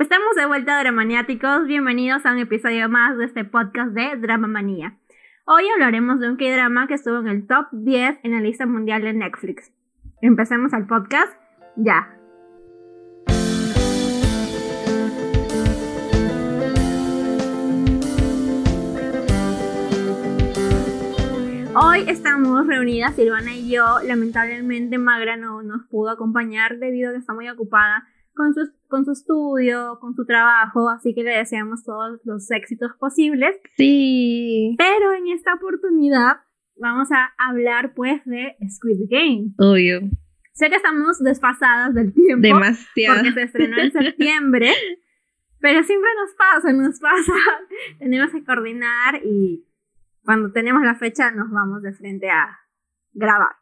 Estamos de vuelta, dramaniáticos. Bienvenidos a un episodio más de este podcast de Drama Manía. Hoy hablaremos de un K-drama que estuvo en el top 10 en la lista mundial de Netflix. Empecemos al podcast ya. Hoy estamos reunidas Silvana y yo. Lamentablemente Magra no nos pudo acompañar debido a que está muy ocupada con su, con su estudio, con su trabajo, así que le deseamos todos los éxitos posibles. Sí. Pero en esta oportunidad vamos a hablar pues de Squid Game. Obvio. Sé que estamos desfasadas del tiempo. Demasiado. Porque se estrenó en septiembre. pero siempre nos pasa, nos pasa. tenemos que coordinar y cuando tenemos la fecha nos vamos de frente a grabar.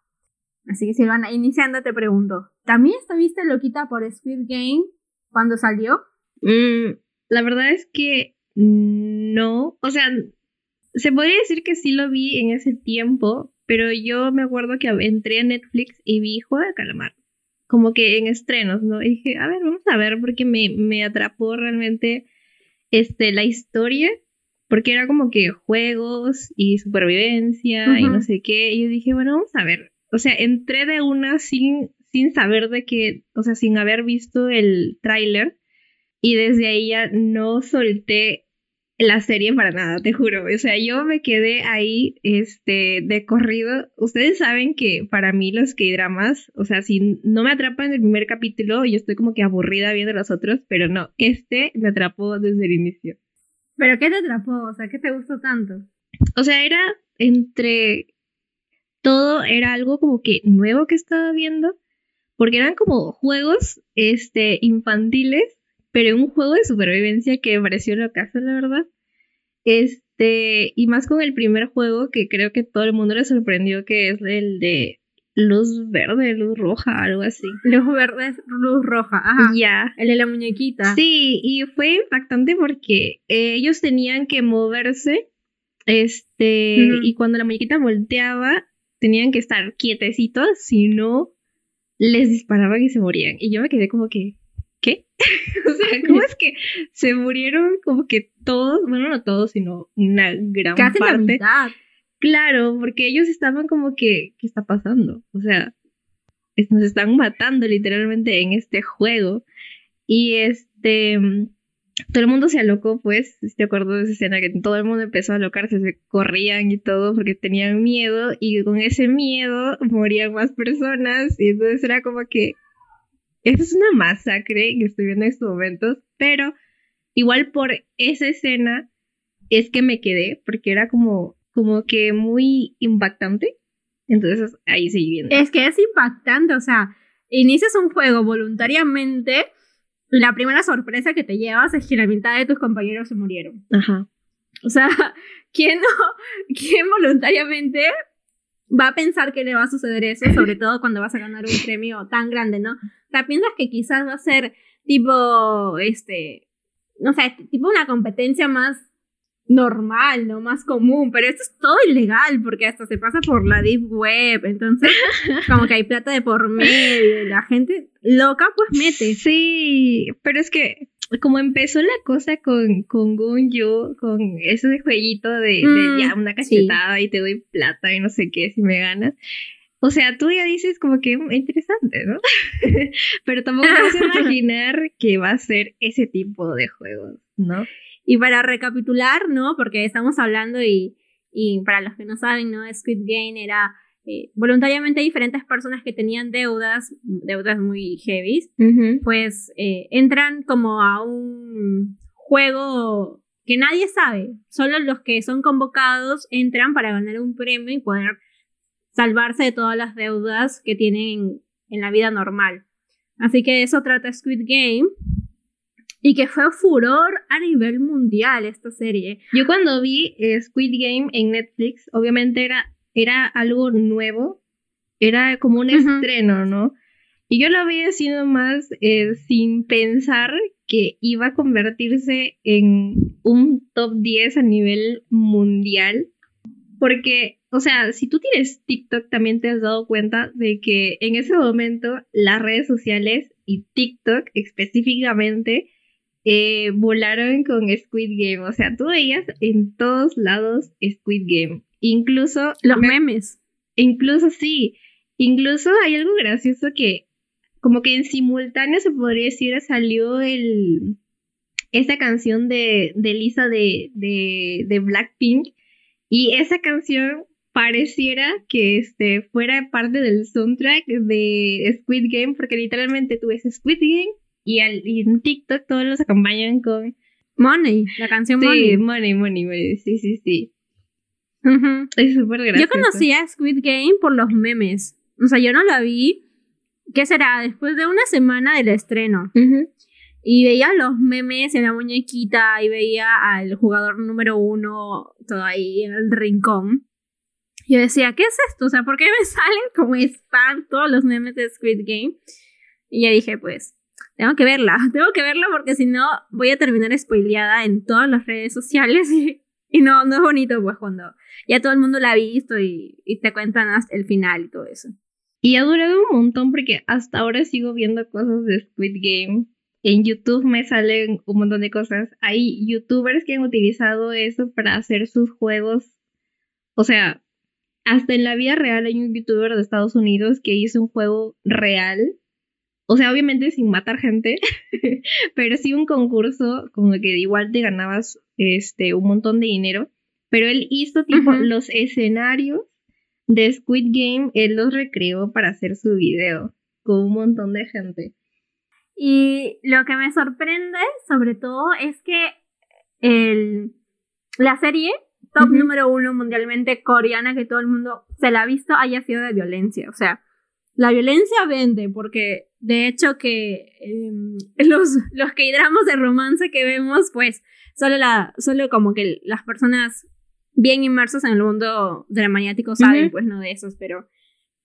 Así que Silvana, iniciando te pregunto, ¿también estuviste loquita por Squid Game cuando salió? Mm, la verdad es que no, o sea, se podría decir que sí lo vi en ese tiempo, pero yo me acuerdo que entré a Netflix y vi Juego de Calamar, como que en estrenos, ¿no? Y dije, a ver, vamos a ver, porque me, me atrapó realmente este, la historia, porque era como que juegos y supervivencia y no sé qué, y yo dije, bueno, vamos a ver, o sea, entré de una sin, sin saber de qué, o sea, sin haber visto el tráiler y desde ahí ya no solté la serie para nada, te juro. O sea, yo me quedé ahí, este, de corrido. Ustedes saben que para mí los K-dramas, o sea, si no me atrapan en el primer capítulo, yo estoy como que aburrida viendo los otros, pero no, este me atrapó desde el inicio. ¿Pero qué te atrapó? O sea, ¿qué te gustó tanto? O sea, era entre todo era algo como que nuevo que estaba viendo, porque eran como juegos este, infantiles, pero un juego de supervivencia que me pareció locazo, la verdad. Este, y más con el primer juego que creo que todo el mundo le sorprendió, que es el de luz verde, luz roja, algo así. Luz verde, luz roja, ajá. Ya. El de la muñequita. Sí, y fue impactante porque eh, ellos tenían que moverse, este, y cuando la muñequita volteaba, tenían que estar quietecitos, si no, les disparaban y se morían. Y yo me quedé como que, ¿qué? o sea, ¿cómo es que se murieron como que todos, bueno, no todos, sino una gran Casi parte? La mitad. Claro, porque ellos estaban como que, ¿qué está pasando? O sea, nos están matando literalmente en este juego. Y este, todo el mundo se alocó, pues, te acuerdo de esa escena que todo el mundo empezó a alocarse, se corrían y todo porque tenían miedo y con ese miedo morían más personas y entonces era como que eso es una masacre que estoy viendo en estos momentos, pero igual por esa escena es que me quedé porque era como como que muy impactante. Entonces ahí seguí viendo. Es que es impactante, o sea, inicias un juego voluntariamente la primera sorpresa que te llevas es que la mitad de tus compañeros se murieron. Ajá. O sea, ¿quién no, quién voluntariamente va a pensar que le va a suceder eso, sobre todo cuando vas a ganar un premio tan grande, ¿no? O sea, piensas que quizás va a ser tipo, este, no sé, tipo una competencia más normal, ¿no? Más común, pero esto es todo ilegal porque hasta se pasa por la deep web, entonces como que hay plata de por medio, la gente loca pues mete. Sí, pero es que como empezó la cosa con, con Gunju, con ese jueguito de, de ya una cachetada y te doy plata y no sé qué si me ganas. O sea, tú ya dices como que interesante, ¿no? pero tampoco puedes imaginar que va a ser ese tipo de juegos, ¿no? Y para recapitular, ¿no? Porque estamos hablando y, y para los que no saben, ¿no? Squid Game era eh, voluntariamente diferentes personas que tenían deudas, deudas muy heavy, pues eh, entran como a un juego que nadie sabe. Solo los que son convocados entran para ganar un premio y poder salvarse de todas las deudas que tienen en la vida normal. Así que eso trata Squid Game y que fue furor a nivel mundial esta serie. Yo cuando vi eh, Squid Game en Netflix, obviamente era, era algo nuevo, era como un estreno, ¿no? Y yo lo había sido más eh, sin pensar que iba a convertirse en un top 10 a nivel mundial. Porque, o sea, si tú tienes TikTok, también te has dado cuenta de que en ese momento las redes sociales y TikTok específicamente eh, volaron con Squid Game. O sea, tú veías en todos lados Squid Game. Incluso... Los memes. Incluso sí. Incluso hay algo gracioso que como que en simultáneo se podría decir salió el esa canción de, de Lisa de, de, de Blackpink y esa canción pareciera que este, fuera parte del soundtrack de Squid Game, porque literalmente tú ves Squid Game y, al, en TikTok todos los acompañan con Money, la canción sí, Money. Money, Money, sí, sí, sí. Es súper gracioso. Yo conocía Squid Game por los memes. O sea, yo no la vi. ¿Qué será? Después de una semana del estreno. Y veía los memes en la muñequita y veía al jugador número uno todo ahí en el rincón. Yo decía, ¿qué es esto? O sea, ¿por qué me salen como spam todos los memes de Squid Game? Y ya dije, pues, tengo que verla, tengo que verla porque si no voy a terminar spoileada en todas las redes sociales y, no, no es bonito pues cuando ya todo el mundo la ha visto y, y te cuentan hasta el final y todo eso. Y ha durado un montón porque hasta ahora sigo viendo cosas de Squid Game. En YouTube me salen un montón de cosas. Hay youtubers que han utilizado eso para hacer sus juegos. O sea, hasta en la vida real hay un youtuber de Estados Unidos que hizo un juego real. O sea, obviamente sin matar gente, pero sí un concurso como que igual te ganabas este un montón de dinero. Pero él hizo tipo los escenarios de Squid Game, él los recreó para hacer su video con un montón de gente. Y lo que me sorprende, sobre todo, es que el, la serie top número uno mundialmente coreana que todo el mundo se la ha visto haya sido de violencia. O sea, la violencia vende porque de hecho que em, los, los que dramas de romance que vemos, pues solo, la, solo como que las personas bien inmersas en el mundo dramático saben, pues no de esos, pero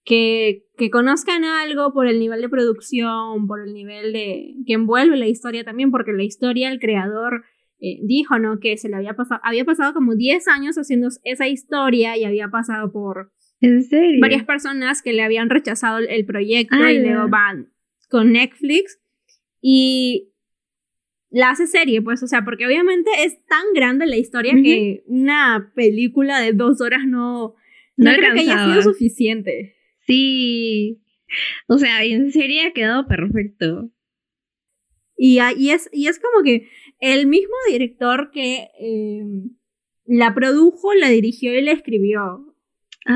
que, que conozcan algo por el nivel de producción, por el nivel de que envuelve la historia también, porque la historia, el creador eh, dijo, ¿no? Que se le había pasado, había pasado como 10 años haciendo esa historia y había pasado por varias personas que le habían rechazado el proyecto y luego van con Netflix y la hace serie, pues, o sea, porque obviamente es tan grande la historia que una película de dos horas no, no, creo que haya sido suficiente. Sí. O sea, en serie ha quedado perfecto. Y, y, es, y es como que el mismo director que em, la produjo, la dirigió y la escribió.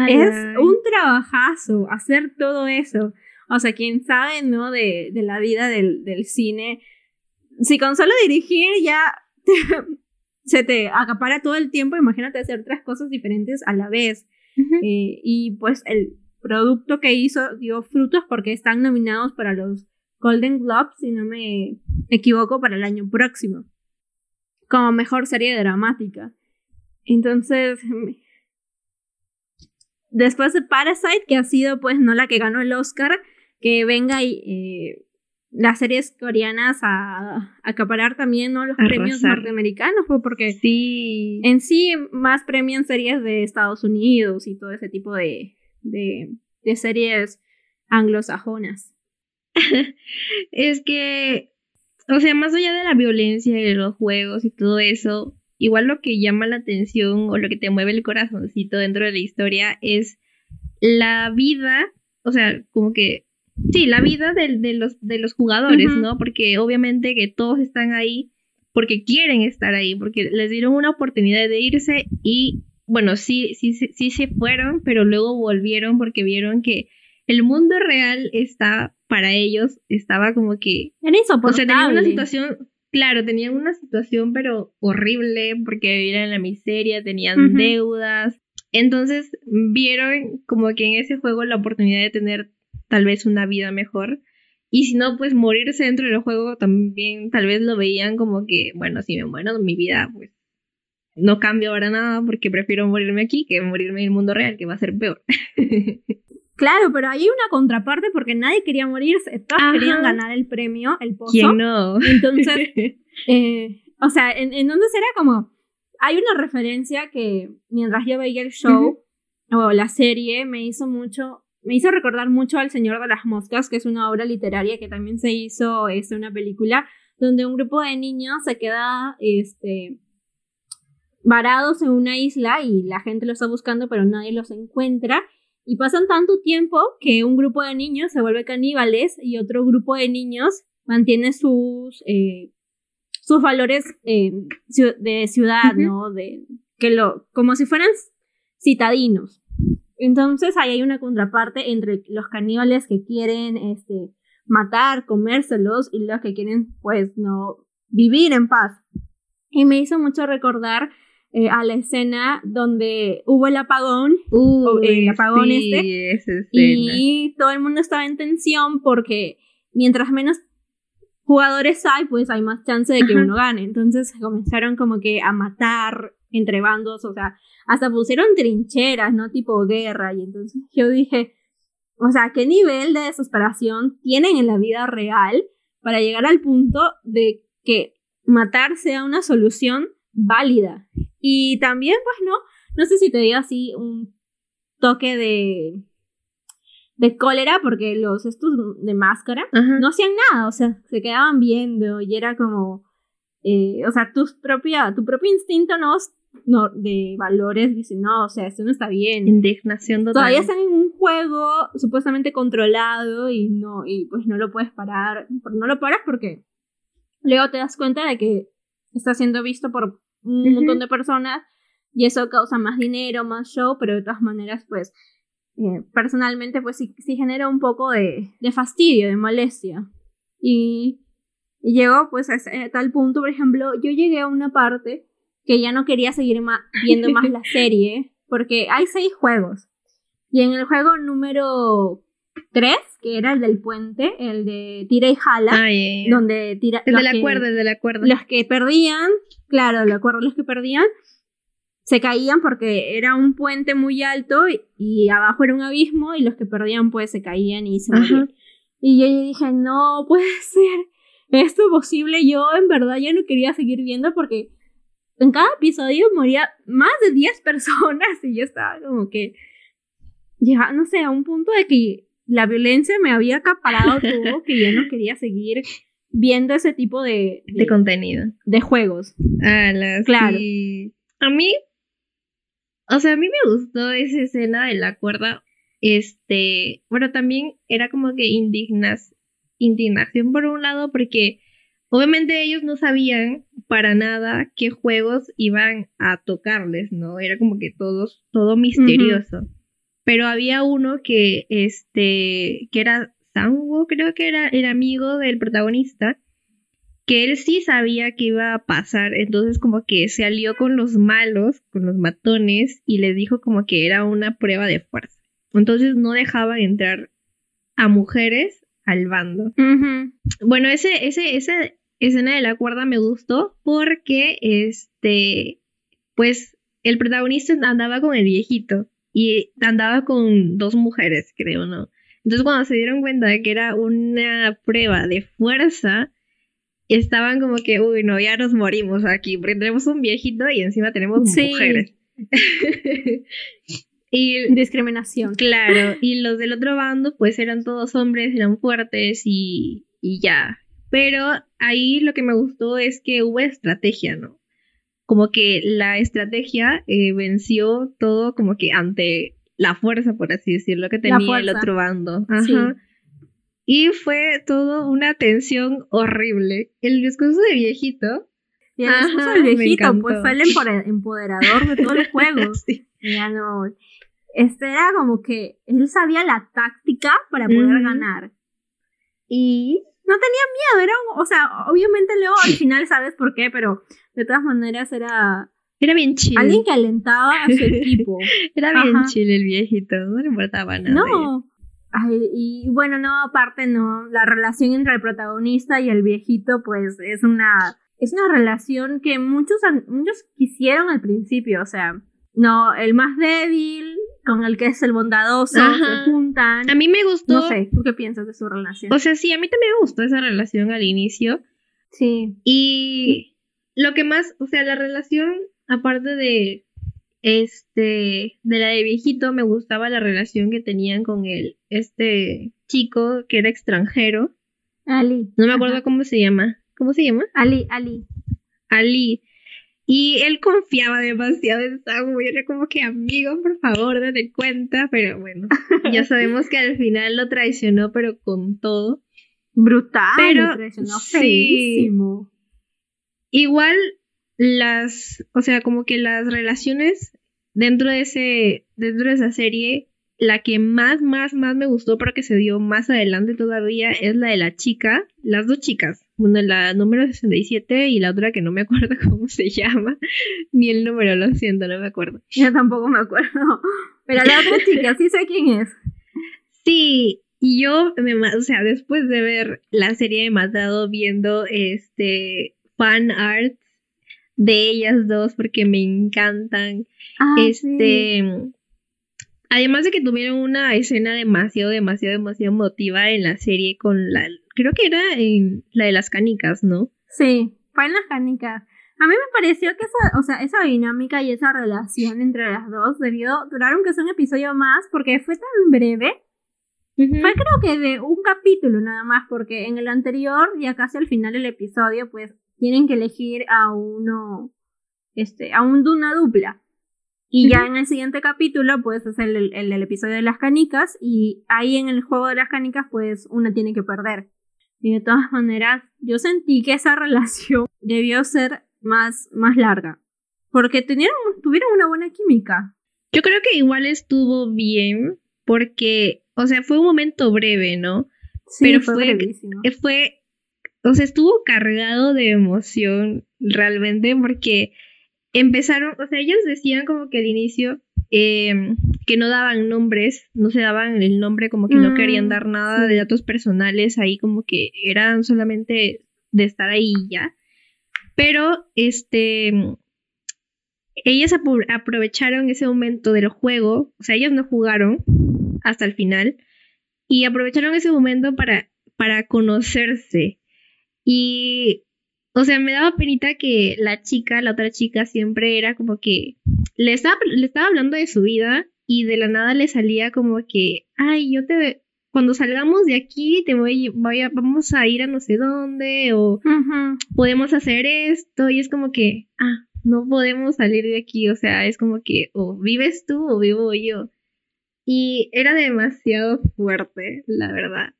es un trabajazo hacer todo eso. O sea, quien sabe, ¿no? De, de la vida del, del, cine. Si con solo dirigir ya se te acapara todo el tiempo, imagínate hacer tres cosas diferentes a la vez. Eh, y pues el producto que hizo dio frutos porque están nominados para los Golden Globes, si no me equivoco, para el año próximo como mejor serie dramática. Entonces, después de Parasite, que ha sido pues no la que ganó el Oscar, que venga y eh, las series coreanas a, acaparar también ¿no? los premios norteamericanos, pues, porque sí. en sí más premian series de Estados Unidos y todo ese tipo de, de, de series anglosajonas. es que o sea, más allá de la violencia de los juegos y todo eso, igual lo que llama la atención o lo que te mueve el corazoncito dentro de la historia es la vida, o sea, como que, sí, la vida de, los, de los jugadores, ¿no? Porque obviamente que todos están ahí porque quieren estar ahí, porque les dieron una oportunidad de irse y, bueno, sí, sí, sí, sí se fueron, pero luego volvieron porque vieron que el mundo real está para ellos estaba como que... Era insoportable. O sea, tenían una situación, claro, tenían una situación pero horrible porque vivían en la miseria, tenían deudas. Entonces vieron como que en ese juego la oportunidad de tener tal vez una vida mejor. Y si no, pues morirse dentro del juego también tal vez lo veían como que, bueno, si me muero, mi vida pues no cambio ahora nada porque prefiero morirme aquí que morirme en el mundo real, que va a ser peor. Claro, pero hay una contraparte porque nadie quería morirse, todos querían ganar el premio, el pozo. ¿Quién no? Entonces, eh, o sea, en, en donde era como, hay una referencia que mientras yo veía el show o la serie me hizo mucho, me hizo recordar mucho al Señor de las Moscas, que es una obra literaria que también se hizo, es una película donde un grupo de niños se queda, este, varados en una isla y la gente los está buscando pero nadie los encuentra y pasan tanto tiempo que un grupo de niños se vuelve caníbales y otro grupo de niños mantiene sus, eh, sus valores eh, de ciudad, ¿no? De, que lo, como si fueran citadinos. Entonces ahí hay una contraparte entre los caníbales que quieren este, matar, comérselos y los que quieren pues no vivir en paz. Y me hizo mucho recordar eh, a la escena donde hubo el apagón, el apagón este, y todo el mundo estaba en tensión porque mientras menos jugadores hay, pues hay más chance de que uno gane. Entonces comenzaron como que a matar entre bandos, o sea, hasta pusieron trincheras, ¿no? Tipo guerra. Y entonces yo dije, o sea, ¿qué nivel de desesperación tienen en la vida real para llegar al punto de que matar sea una solución válida? Y también, pues, ¿no? No sé si te dio así un toque de, de cólera porque los estos de máscara no hacían nada, o sea, se quedaban viendo y era como, eh, o sea, tu, propia, tu propio instinto no, no, de valores dice, no, o sea, esto no está bien. Indignación total. Todavía están en un juego supuestamente controlado y no, y pues no lo puedes parar, no lo paras porque luego te das cuenta de que está siendo visto por un montón de personas y eso causa más dinero, más show, pero de todas maneras, pues, eh, personalmente, pues sí, sí, genera un poco de, de fastidio, de molestia. Y, llegó, pues, a, tal punto, por ejemplo, yo llegué a una parte que ya no quería seguir viendo más la serie, porque hay seis juegos. Y en el juego número tres, que era el del puente, el de tira y jala, ah, donde tira... El de la cuerda, el de la cuerda. Los que perdían, claro, de acuerdo, los que perdían, se caían porque era un puente muy alto y, abajo era un abismo y los que perdían pues se caían y se morían. Y yo dije, no puede ser esto posible. Yo en verdad ya no quería seguir viendo porque en cada episodio moría más de 10 personas y yo estaba como que llegaba, no sé, a un punto de que la violencia me había acaparado todo, que ya no quería seguir viendo ese tipo de, de, contenido. De juegos. Ah, claro. A mí, o sea, a mí me gustó esa escena de la cuerda. Este, bueno, también era como que indignas, indignación por un lado, porque obviamente ellos no sabían para nada qué juegos iban a tocarles, ¿no? Era como que todos, todo misterioso pero había uno que, este, que era Sango, creo que era, el amigo del protagonista, que él sí sabía que iba a pasar, entonces como que se alió con los malos, con los matones, y le dijo como que era una prueba de fuerza. Entonces no dejaban entrar a mujeres al bando. Bueno, ese, ese, esa escena de la cuerda me gustó porque, este, pues, el protagonista andaba con el viejito y andaba con dos mujeres, creo, ¿no? Entonces cuando se dieron cuenta de que era una prueba de fuerza, estaban como que, uy, no, ya nos morimos aquí, porque tenemos un viejito y encima tenemos mujeres. y discriminación. Claro, y los del otro bando pues eran todos hombres, eran fuertes y, y ya. Pero ahí lo que me gustó es que hubo estrategia, ¿no? como que la estrategia eh, venció todo como que ante la fuerza, por así decirlo, que tenía el otro bando. Ajá. Y fue todo una tensión horrible. El discurso de viejito. Y el discurso del viejito, pues fue el empoderador de todo el juego. Ya no. Este era como que él sabía la táctica para poder ganar. Y no tenía miedo, era un, o sea, obviamente luego al final sabes por qué, pero de todas maneras era... Era bien chill. Alguien que alentaba a su equipo. era bien chill el viejito, no le importaba nada. No. y bueno, no, aparte no, la relación entre el protagonista y el viejito pues es una, es una relación que muchos, muchos quisieron al principio, o sea, no, el más débil con el que es el bondadoso se juntan. A mí me gustó. No sé, ¿tú qué piensas de su relación? O sea, sí, a mí también me gustó esa relación al inicio. Sí. Y lo que más, o sea, la relación, aparte de este, de la de viejito, me gustaba la relación que tenían con el, este chico que era extranjero. Ali. No me acuerdo cómo se llama. ¿cómo se llama? Ali, Ali. Ali. Y él confiaba demasiado en Samu era como que, amigo, por favor, date cuenta. Pero bueno, ya sabemos que al final lo traicionó, pero con todo. Brutal. Pero, lo traicionó sí. feísimo. Igual las, o sea, como que las relaciones dentro de ese, dentro de esa serie, la que más, más, más me gustó, pero que se dio más adelante todavía, es la de la chica, las dos chicas. Una, la número 67 y la otra que no me acuerdo cómo se llama, ni el número, lo siento, no me acuerdo. Yo tampoco me acuerdo. Pero la otra chica, sí sé quién es. Sí, y yo, me, o sea, después de ver la serie de Matado viendo este fan art de ellas dos, porque me encantan. Ah, este. Además de que tuvieron una escena demasiado, demasiado, demasiado emotiva en la serie con la. Creo que era en la de las canicas, ¿no? Sí, fue en las canicas. A mí me pareció que esa, o sea, esa dinámica y esa relación entre las dos debió durar aunque sea un episodio más porque fue tan breve. Fue creo que de un capítulo nada más porque en el anterior, ya casi al final del episodio, pues tienen que elegir a uno, este, a un, una dupla. Y ya en el siguiente capítulo, pues es el, el, el episodio de las canicas y ahí en el juego de las canicas, pues una tiene que perder. Y de todas maneras, yo sentí que esa relación debió ser más, más larga. Porque tuvieron una buena química. Yo creo que igual estuvo bien porque, o sea, fue un momento breve, ¿no? Sí, Pero fue, fue-. Eh, Fue, o sea, estuvo cargado de emoción realmente porque empezaron, o sea, ellos decían como que al inicio eh, que no daban nombres, no se daban el nombre, como que no Mm, querían dar nada sí. de datos personales ahí, como que eran solamente de estar ahí ya. Pero, este, ellas aprovecharon ese momento del juego, o sea, ellos no jugaron hasta el final, y aprovecharon ese momento para, para conocerse. Y, o sea, me daba penita que la chica, la otra chica, siempre era como que le estaba, le estaba hablando de su vida y de la nada le salía como que, ay, yo te, cuando salgamos de aquí, te voy, voy a, vamos a ir a no sé dónde, o podemos hacer esto, y es como que, ah, no podemos salir de aquí, o sea, es como que o vives tú o vivo yo. Y era demasiado fuerte, la verdad.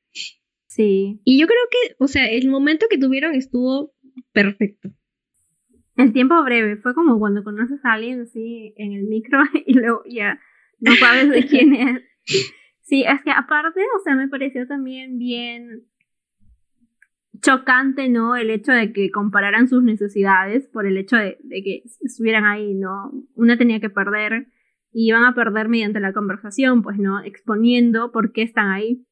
Sí. Y yo creo que, o sea, el momento que tuvieron estuvo perfecto. El tiempo breve, fue como cuando conoces a alguien así en el micro y luego ya no sabes de quién es. Sí, es que aparte, o sea, me pareció también bien chocante, ¿no? El hecho de que compararan sus necesidades por el hecho de, de que estuvieran ahí, ¿no? Una tenía que perder y iban a perder mediante la conversación, pues, ¿no? Exponiendo por qué están ahí.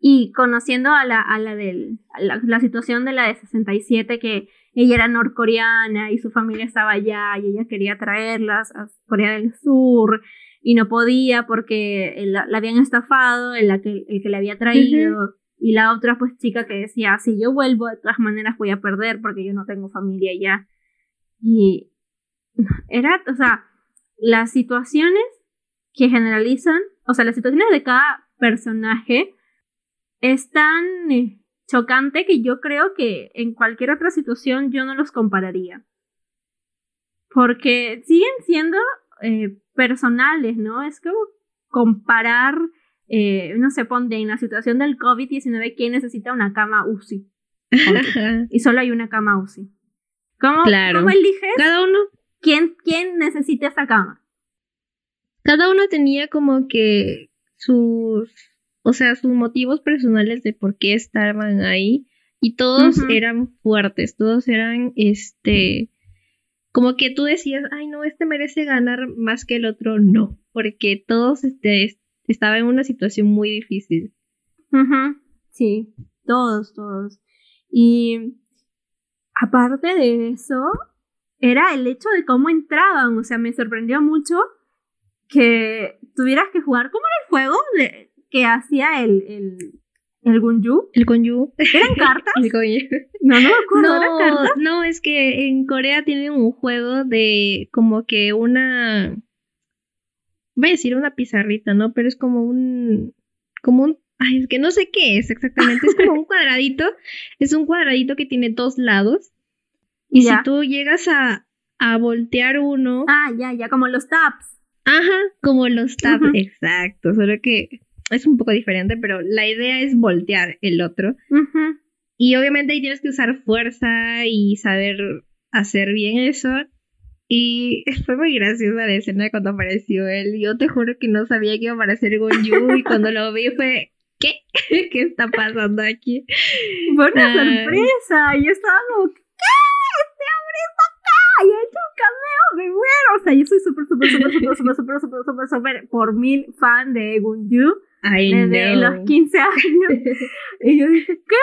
Y conociendo a la, a la del, a la, la situación de la de 67, que ella era norcoreana y su familia estaba allá y ella quería traerlas a Corea del Sur y no podía porque la, la habían estafado, el, que, el que la había traído. Y la otra pues chica que decía, si yo vuelvo de todas maneras voy a perder porque yo no tengo familia allá. Y era, o sea, las situaciones que generalizan, o sea, las situaciones de cada personaje es tan eh, chocante que yo creo que en cualquier otra situación yo no los compararía. Porque siguen siendo eh, personales, ¿no? Es como comparar, eh, no sé, ponte en la situación del COVID-19, ¿quién necesita una cama UCI? Y solo hay una cama UCI. ¿Cómo, Claro. ¿cómo eliges cada uno, quién, quién necesita esa cama? cada uno tenía como que sus, o sea, sus motivos personales de por qué estaban ahí. Y todos eran fuertes, todos eran, este, como que tú decías, ay no, este merece ganar más que el otro, no, porque todos este, est- estaban en una situación muy difícil. Sí, todos, todos. Y aparte de eso, era el hecho de cómo entraban. O sea, me sorprendió mucho que tuvieras que jugar. ¿Cómo era el juego de- que hacía el, el, el Gunju? El Konyu. ¿Eran cartas? El. No, no me acuerdo, ¿eran No, cartas? no, es que en Corea tienen un juego de como que una, voy a decir una pizarrita, ¿no? Pero es como un, como un Ay, es que no sé qué es exactamente. Es como un cuadradito. Es un cuadradito que tiene dos lados. Y si tú llegas a, a voltear uno. Ah, ya, ya, como los taps. Ajá, como los taps. Exacto. Solo que es un poco diferente, pero la idea es voltear el otro. Y obviamente ahí tienes que usar fuerza y saber hacer bien eso. Y fue muy graciosa la escena cuando apareció él. Yo te juro que no sabía que iba a aparecer Gonju y cuando lo vi fue, ¿qué? ¿Qué está pasando aquí? Fue una sorpresa. Yo estaba como, ¿qué? Este hombre está acá y ha hecho un cameo, me muero. O sea, yo soy súper, súper, súper, súper, súper, súper, súper, súper, súper, por mil fan de Gonju desde los 15 años. y yo dije, ¡qué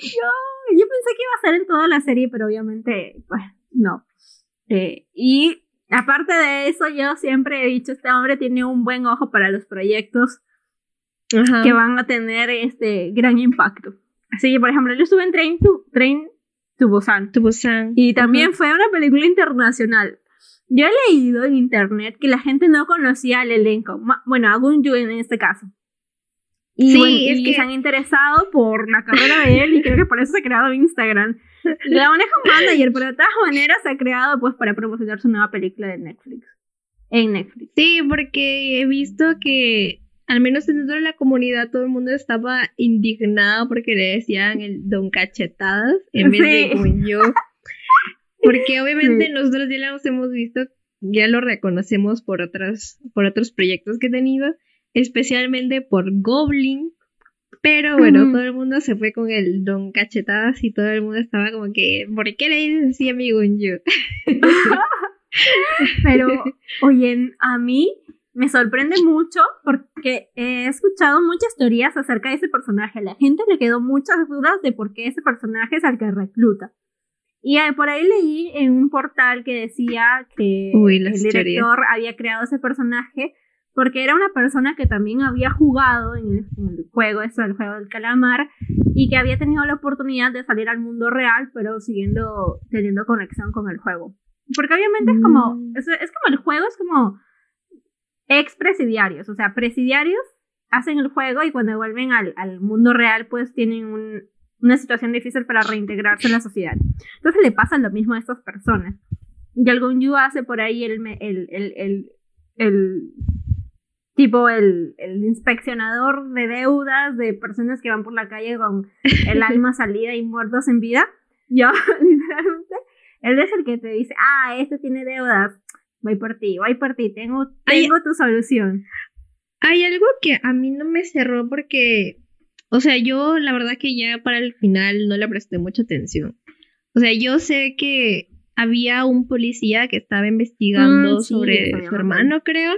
emoción! Yo pensé que iba a ser en toda la serie, pero obviamente, pues, no. Eh, y aparte de eso, yo siempre he dicho, este hombre tiene un buen ojo para los proyectos que van a tener este gran impacto. Así que, por ejemplo, yo estuve en Train to, Train to Busan. Y también fue una película internacional. Yo he leído en internet que la gente no conocía al elenco. Bueno, a Gun en este caso. Y, sí, es que se han interesado por la carrera de él y creo que por eso se ha creado Instagram. La maneja un manager, pero de todas maneras se ha creado pues para promocionar su nueva película de Netflix. En Netflix. Sí, porque he visto que al menos dentro de la comunidad todo el mundo estaba indignado porque le decían el don cachetadas en vez de como yo. Porque obviamente nosotros ya lo hemos visto, ya lo reconocemos por otras, por otros proyectos que he tenido especialmente por Goblin. Pero bueno, todo el mundo se fue con el don cachetadas y todo el mundo estaba como que, ¿por qué le dices así, amigo yo? Pero, oye, a mí me sorprende mucho porque he escuchado muchas teorías acerca de ese personaje. A la gente le quedó muchas dudas de por qué ese personaje es al que recluta. Y eh, por ahí leí en un portal que decía que el director había creado ese personaje porque era una persona que también había jugado en el, juego, eso, el juego del calamar, y que había tenido la oportunidad de salir al mundo real, pero siguiendo teniendo conexión con el juego. Porque obviamente es como, mm. es, como el juego, es como ex presidiarios, o sea, presidiarios hacen el juego y cuando vuelven al, al mundo real, pues tienen una situación difícil para reintegrarse en la sociedad. Entonces le pasa lo mismo a estas personas. Y algún Yu hace por ahí el, el, el, el tipo el, el, inspeccionador de deudas de personas que van por la calle con el alma salida y muertos en vida. Yo, literalmente, él es el que te dice, ah, este tiene deudas, voy por ti, voy por ti, tengo, tengo tu solución. Hay algo que a mí no me cerró porque, o sea, yo la verdad que ya para el final no le presté mucha atención. O sea, yo sé que había un policía que estaba investigando mm, sobre su hermano, creo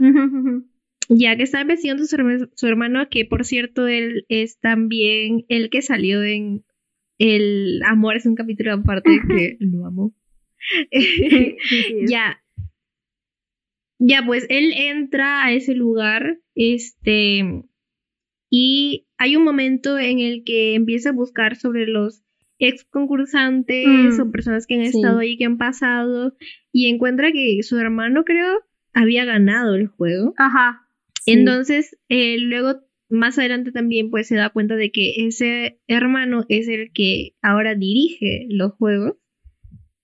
ya que está investigando su, su, hermano, que por cierto, él es también el que salió en El Amor es un capítulo aparte que lo amo. ya. Ya, pues él entra a ese lugar, este, y hay un momento en el que empieza a buscar sobre los ex concursantes o mm, personas que han estado ahí, que han pasado, y encuentra que su hermano, creo, había ganado el juego. Ajá. Entonces, eh, luego más adelante también pues se da cuenta de que ese hermano es el que ahora dirige los juegos,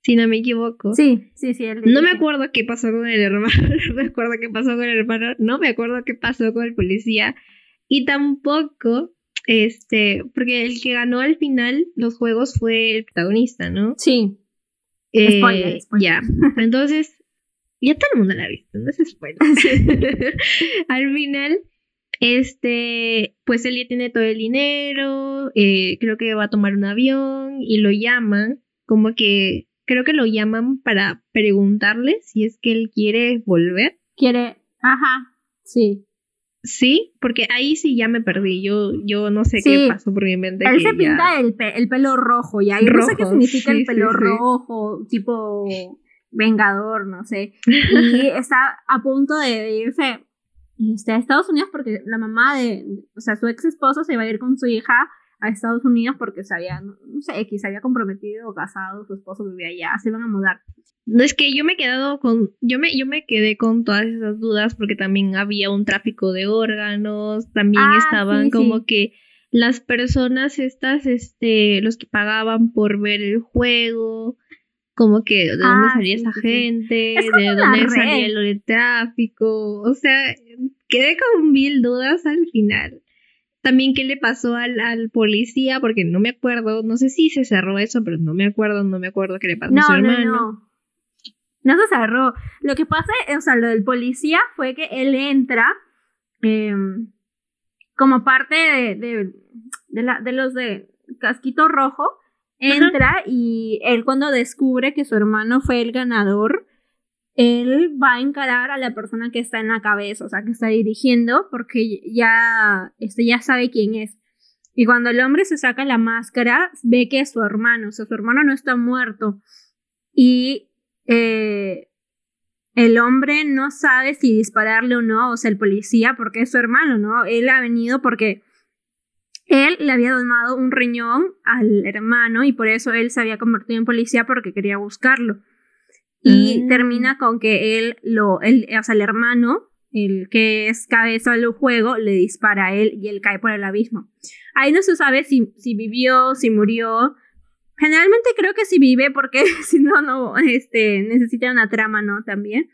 si no me equivoco. Sí, sí, sí. no me acuerdo qué pasó con el hermano, no me acuerdo qué pasó con el hermano, no me acuerdo qué pasó con el policía y tampoco, este, porque el que ganó al final los juegos fue el protagonista, ¿no? Sí. Eh, Ya, entonces ya todo el mundo la ha visto, no es spoiler. Al final, este, pues él ya tiene todo el dinero, eh, creo que va a tomar un avión y lo llaman, como que, creo que lo llaman para preguntarle si es que él quiere volver. Quiere, ajá, sí. Sí, porque ahí sí ya me perdí. Yo, yo no sé qué pasó por mi mente. Él se pinta el, el, pelo rojo y ahí no sé qué significa el pelo rojo, tipo vengador, no sé. Y está a punto de irse este, a Estados Unidos porque la mamá de, o sea, su ex esposo se va a ir con su hija a Estados Unidos porque se había, no sé, X, se había comprometido o casado, su esposo vivía allá, se iban a mudar. No es que yo me he quedado con, yo me, yo me quedé con todas esas dudas porque también había un tráfico de órganos, también ah, estaban como que las personas estas, este, los que pagaban por ver el juego, como que de dónde Ah, salía sí, esa sí, gente, Es de dónde red. salía lo de tráfico, o sea, quedé con mil dudas al final. También qué le pasó al, al policía, porque no me acuerdo, no sé si se cerró eso, pero no me acuerdo, no me acuerdo qué le pasó a su No, no, hermano. no. No se cerró. Lo que pasa, o sea, lo del policía fue que él entra em, como parte de, de, de la- de los de casquito rojo. Entra y él cuando descubre que su hermano fue el ganador, él va a encarar a la persona que está en la cabeza, o sea, que está dirigiendo, porque ya, este, ya sabe quién es. Y cuando el hombre se saca la máscara, ve que es su hermano, o sea, su hermano no está muerto. Y eh, el hombre no sabe si dispararle o no, o sea, el policía, porque es su hermano, ¿no? Él ha venido porque él le había donado un riñón al hermano y por eso él se había convertido en policía porque quería buscarlo. Y Mm. termina con que él, lo, él, o sea, el hermano, el que es cabeza del juego, le dispara a él y él cae por el abismo. Ahí no se sabe si, si vivió, si murió. Generalmente creo que sí vive porque si no, no, este, necesita una trama, ¿no? También.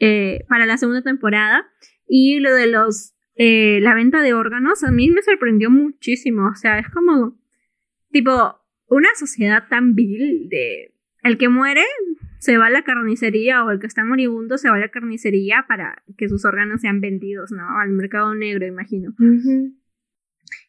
eh, para la segunda temporada. Y lo de los, eh, la venta de órganos, a mí me sorprendió muchísimo. O sea, es como, tipo, una sociedad tan vil de, el que muere se va a la carnicería o el que está moribundo se va a la carnicería para que sus órganos sean vendidos, ¿no? Al mercado negro, imagino.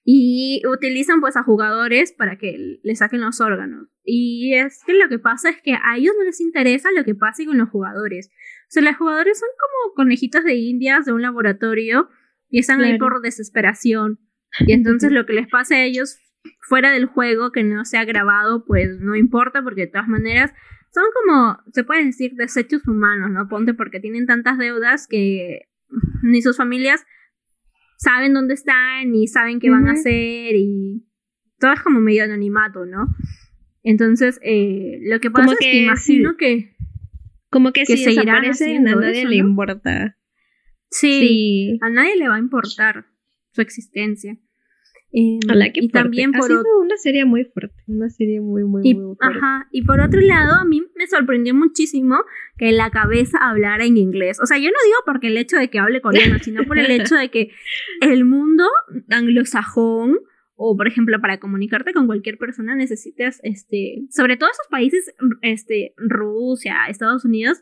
Y utilizan pues a jugadores para que le saquen los órganos. Y es que lo que pasa es que a ellos no les interesa lo que pase con los jugadores. O sea, los jugadores son como conejitos de indias de un laboratorio y están ahí por desesperación. Y entonces lo que les pasa a ellos fuera del juego que no sea grabado, pues no importa porque de todas maneras son como, se puede decir, desechos humanos, ¿no? Ponte porque tienen tantas deudas que ni sus familias saben dónde están, ni saben qué van a hacer y todo es como medio anonimato, ¿no? Entonces, eh, lo que pasa Como es que que imagino que Como que, Que si desaparecen, a nadie eso, le ¿no? importa. Sí, Sí. a nadie le va a importar su existencia. Eh, Ojalá que y también ha por sido otro una serie muy fuerte, una serie muy, muy, Y, muy fuerte. ajá, y por otro lado, a mí me sorprendió muchísimo que la cabeza hablara en inglés. O sea, yo no digo porque el hecho de que hable coreano, sino por el hecho de que el mundo anglosajón, o por ejemplo, para comunicarte con cualquier persona necesitas, este, sobre todo esos países, este, Rusia, Estados Unidos,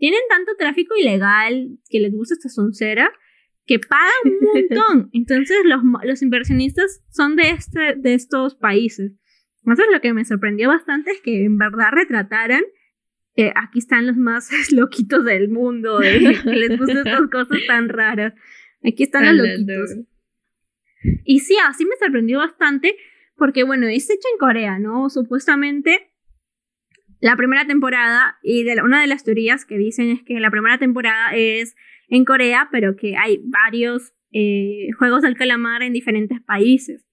tienen tanto tráfico ilegal que les gusta esta soncera que pagan un montón. Entonces los, los inversionistas son de, este, de estos países. Entonces lo que me sorprendió bastante es que en verdad retrataran, eh, aquí están los más loquitos del mundo, de, que les gustan estas cosas tan raras. Aquí están los loquitos. Y sí, así me sorprendió bastante, porque bueno, es hecho en Corea, ¿no? Supuestamente la primera temporada, y de la- una de las teorías que dicen es que la primera temporada es en Corea, pero que hay varios eh, juegos del calamar en diferentes países,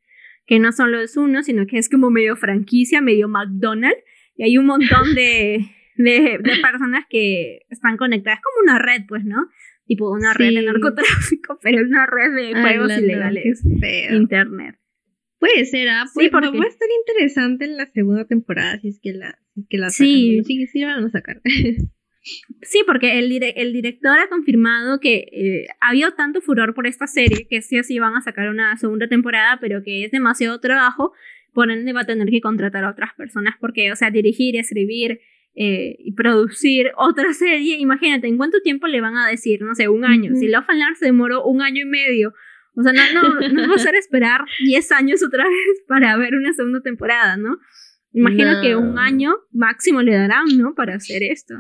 que no solo es uno, sino que es como medio franquicia, medio McDonald's, y hay un montón de, de, de personas que están conectadas, como una red, pues, ¿no? Tipo una red de Sí. narcotráfico, pero una red de juegos no, ilegales. feo. Internet. Puede ser, ¿ah? Sí, Puede- porque- Va a estar interesante en la segunda temporada si es que la, que la Sí. sacan. Sí, la van a sacar. Sí, porque el, dire- el director ha confirmado que eh, ha habido tanto furor por esta serie que sí o sí van a sacar una segunda temporada, pero que es demasiado trabajo, por ende va a tener que contratar a otras personas porque, o sea, dirigir, escribir eh, y producir otra serie, imagínate, ¿en cuánto tiempo le van a decir? No sé, un año. Si Love and se demoró un año y medio. O sea, no, no, no va a ser esperar 10 años otra vez para ver una segunda temporada, ¿no? Imagino No. que un año máximo le darán, ¿no? Para hacer esto.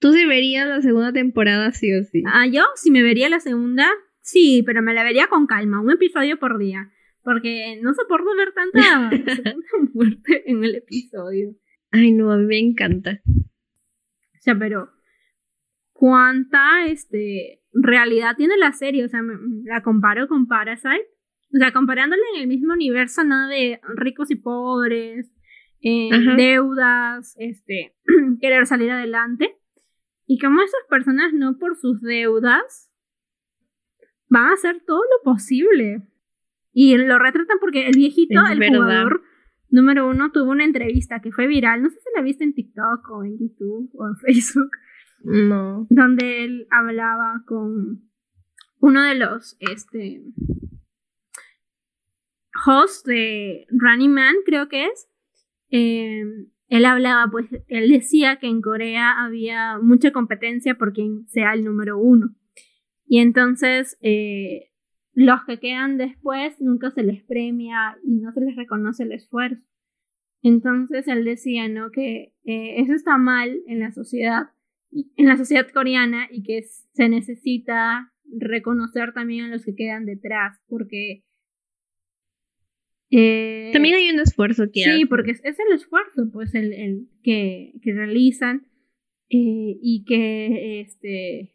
Tú sí verías la segunda temporada sí o sí. Ah, yo, si me vería la segunda, sí, pero me la vería con calma, un episodio por día. Porque no soporto ver tanta tanta muerte en el episodio. Ay, no, a mí me encanta. O sea, pero ¿cuánta este, realidad tiene la serie? O sea, me- la comparo con Parasite. O sea, comparándola en el mismo universo, nada de ricos y pobres, eh, deudas, este, querer salir adelante. Y como esas personas no por sus deudas van a hacer todo lo posible. Y lo retratan porque el viejito, el jugador número uno, tuvo una entrevista que fue viral. No sé si la viste en TikTok o en YouTube o en Facebook. No. Donde él hablaba con uno de los este hosts de Running Man, creo que es. Eh, él hablaba, pues, él decía que en Corea había mucha competencia por quien sea el número uno. Y entonces eh, los que quedan después nunca se les premia y no se les reconoce el esfuerzo. Entonces él decía, ¿no? Que eh, eso está mal en la sociedad, en la sociedad coreana y que se necesita reconocer también a los que quedan detrás, porque eh, También hay un esfuerzo que Sí, porque es, el esfuerzo, pues, el, el que, que, realizan eh, y que, este,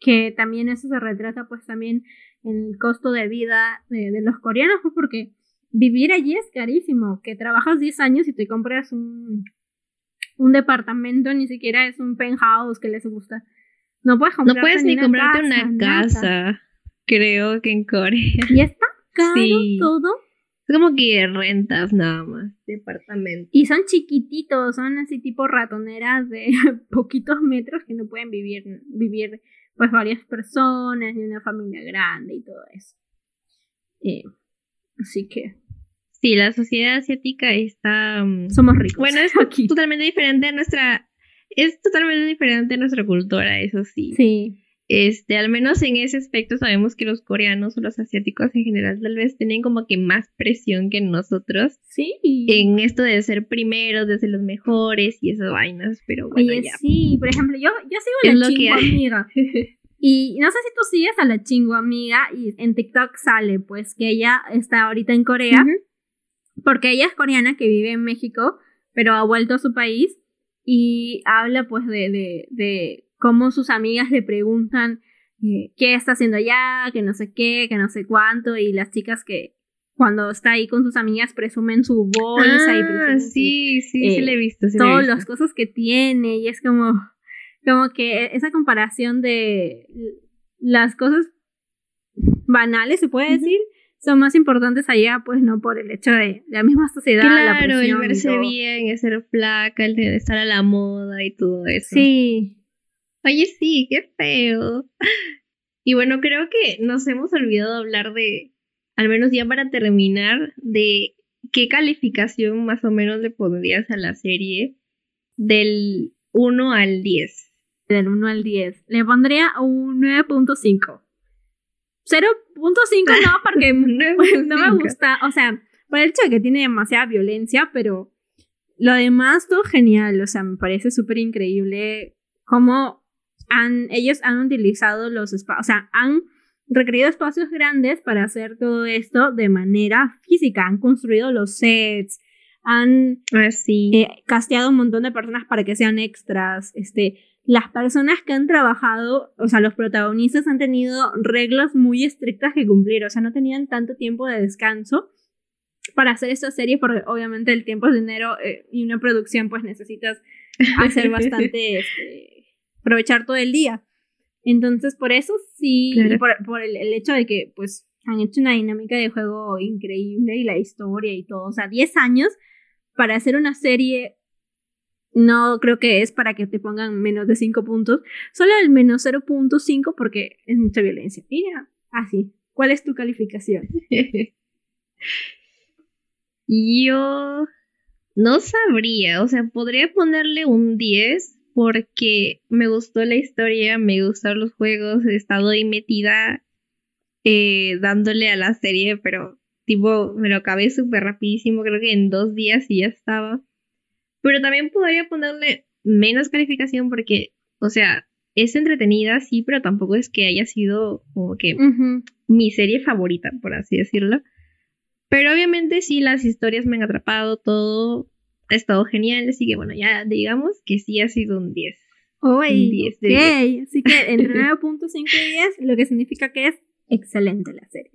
que también eso se retrata, pues, también en el costo de vida de, los coreanos, pues, porque vivir allí es carísimo, que trabajas 10 años y te compras un, un departamento, ni siquiera es un penthouse que les gusta. No puedes No puedes ni, comprarte una casa, creo que en Corea. Y está caro todo es como que rentas nada más, departamento. Y son chiquititos, son así tipo ratoneras de poquitos metros que no pueden vivir, vivir pues varias personas ni una familia grande y todo eso. Eh, así que... Sí, la sociedad asiática está... Mm, Somos ricos. Bueno, es totalmente diferente a nuestra... Es totalmente diferente a nuestra cultura, eso sí. Sí. Este, al menos en ese aspecto sabemos que los coreanos o los asiáticos en general tal vez tienen como que más presión que nosotros. Sí. En esto de ser primeros, de ser los mejores y esas vainas, pero bueno, Oye, Sí, por ejemplo, yo, yo sigo a la chingua amiga. y no sé si tú sigues a la chingua amiga y en TikTok sale pues que ella está ahorita en Corea. Porque ella es coreana que vive en México, pero ha vuelto a su país y habla pues de, de, de cómo sus amigas le preguntan eh, qué está haciendo allá, que no sé qué, que no sé cuánto, y las chicas que cuando está ahí con sus amigas presumen su bolsa y ah, sí, sí, sí le he visto. todas las cosas que tiene, y es como, como que esa comparación de las cosas banales, se puede decir, son más importantes allá, pues no por el hecho de la misma sociedad. Claro, el verse bien, el ser flaca, el de estar a la moda y todo eso. Sí, Oye, sí, qué feo. Y bueno, creo que nos hemos olvidado hablar de, al menos ya para terminar, de qué calificación más o menos le pondrías a la serie del 1 al 10. Del 1 al 10. Le pondría un 9.5. 0.5 no, porque no me gusta. O sea, por el hecho de que tiene demasiada violencia, pero lo demás todo genial. O sea, me parece súper increíble cómo han, ellos han utilizado los espacios, o sea, han requerido espacios grandes para hacer todo esto de manera física, han construido los sets, han ah, eh, casteado un montón de personas para que sean extras, este, las personas que han trabajado, o sea, los protagonistas han tenido reglas muy estrictas que cumplir, o sea, no tenían tanto tiempo de descanso para hacer esta serie, porque obviamente el tiempo es dinero eh, y una producción pues necesitas hacer bastante este, aprovechar todo el día. Entonces, por eso sí, por, el, hecho de que, pues, han hecho una dinámica de juego increíble y la historia y todo. O sea, 10 años para hacer una serie no creo que es para que te pongan menos de 5 puntos. Solo el menos 0.5 porque es mucha violencia. Mira, así. ¿Cuál es tu calificación? Yo no sabría, o sea, podría ponerle un 10 porque me gustó la historia, me gustaron los juegos, he estado ahí metida eh, dándole a la serie, pero tipo me lo acabé súper rapidísimo, creo que en dos días y ya estaba. Pero también podría ponerle menos calificación porque, o sea, es entretenida, sí, pero tampoco es que haya sido como que mi serie favorita, por así decirlo. Pero obviamente sí, las historias me han atrapado, todo ha estado genial, así que bueno, ya digamos que sí ha sido un 10. un 10 de Así que entre 9.5 y 10, lo que significa que es excelente la serie.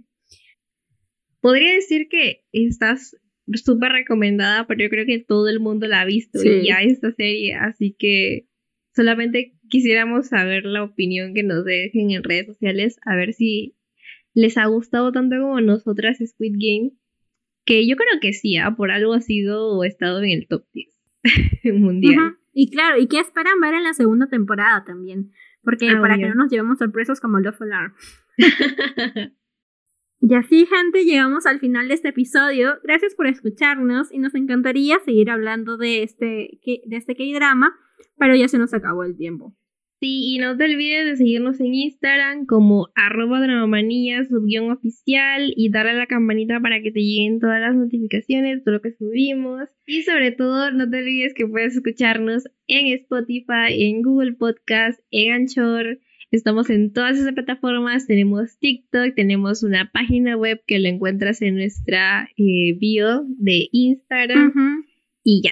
Podría decir que estás súper recomendada, pero yo creo que todo el mundo la ha visto y ya esta serie, así que solamente quisiéramos saber la opinión que nos dejen en redes sociales, a ver si les ha gustado tanto como nosotras Squid Game, que yo creo que sí, ¿ah? por algo ha sido o estado en el top 10 mundial. Y claro, ¿y qué esperan ver en la segunda temporada también? Porque Ah, para obvio. que no nos llevemos sorpresas como Love Alarm. Y así, gente, llegamos al final de este episodio. Gracias por escucharnos y nos encantaría seguir hablando de este, de este K-drama, pero ya se nos acabó el tiempo. Sí, y no te olvides de seguirnos en Instagram como arroba dramamanía, subguión oficial y darle a la campanita para que te lleguen todas las notificaciones, todo lo que subimos. Y sobre todo, no te olvides que puedes escucharnos en Spotify, en Google Podcast, en Anchor. Estamos en todas esas plataformas, tenemos TikTok, tenemos una página web que lo encuentras en nuestra eh, bio de Instagram Ujú y ya.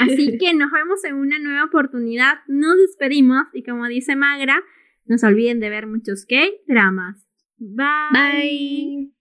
Así que nos vemos en una nueva oportunidad. Nos despedimos y como dice Magra, no se olviden de ver muchos K-dramas. Bye.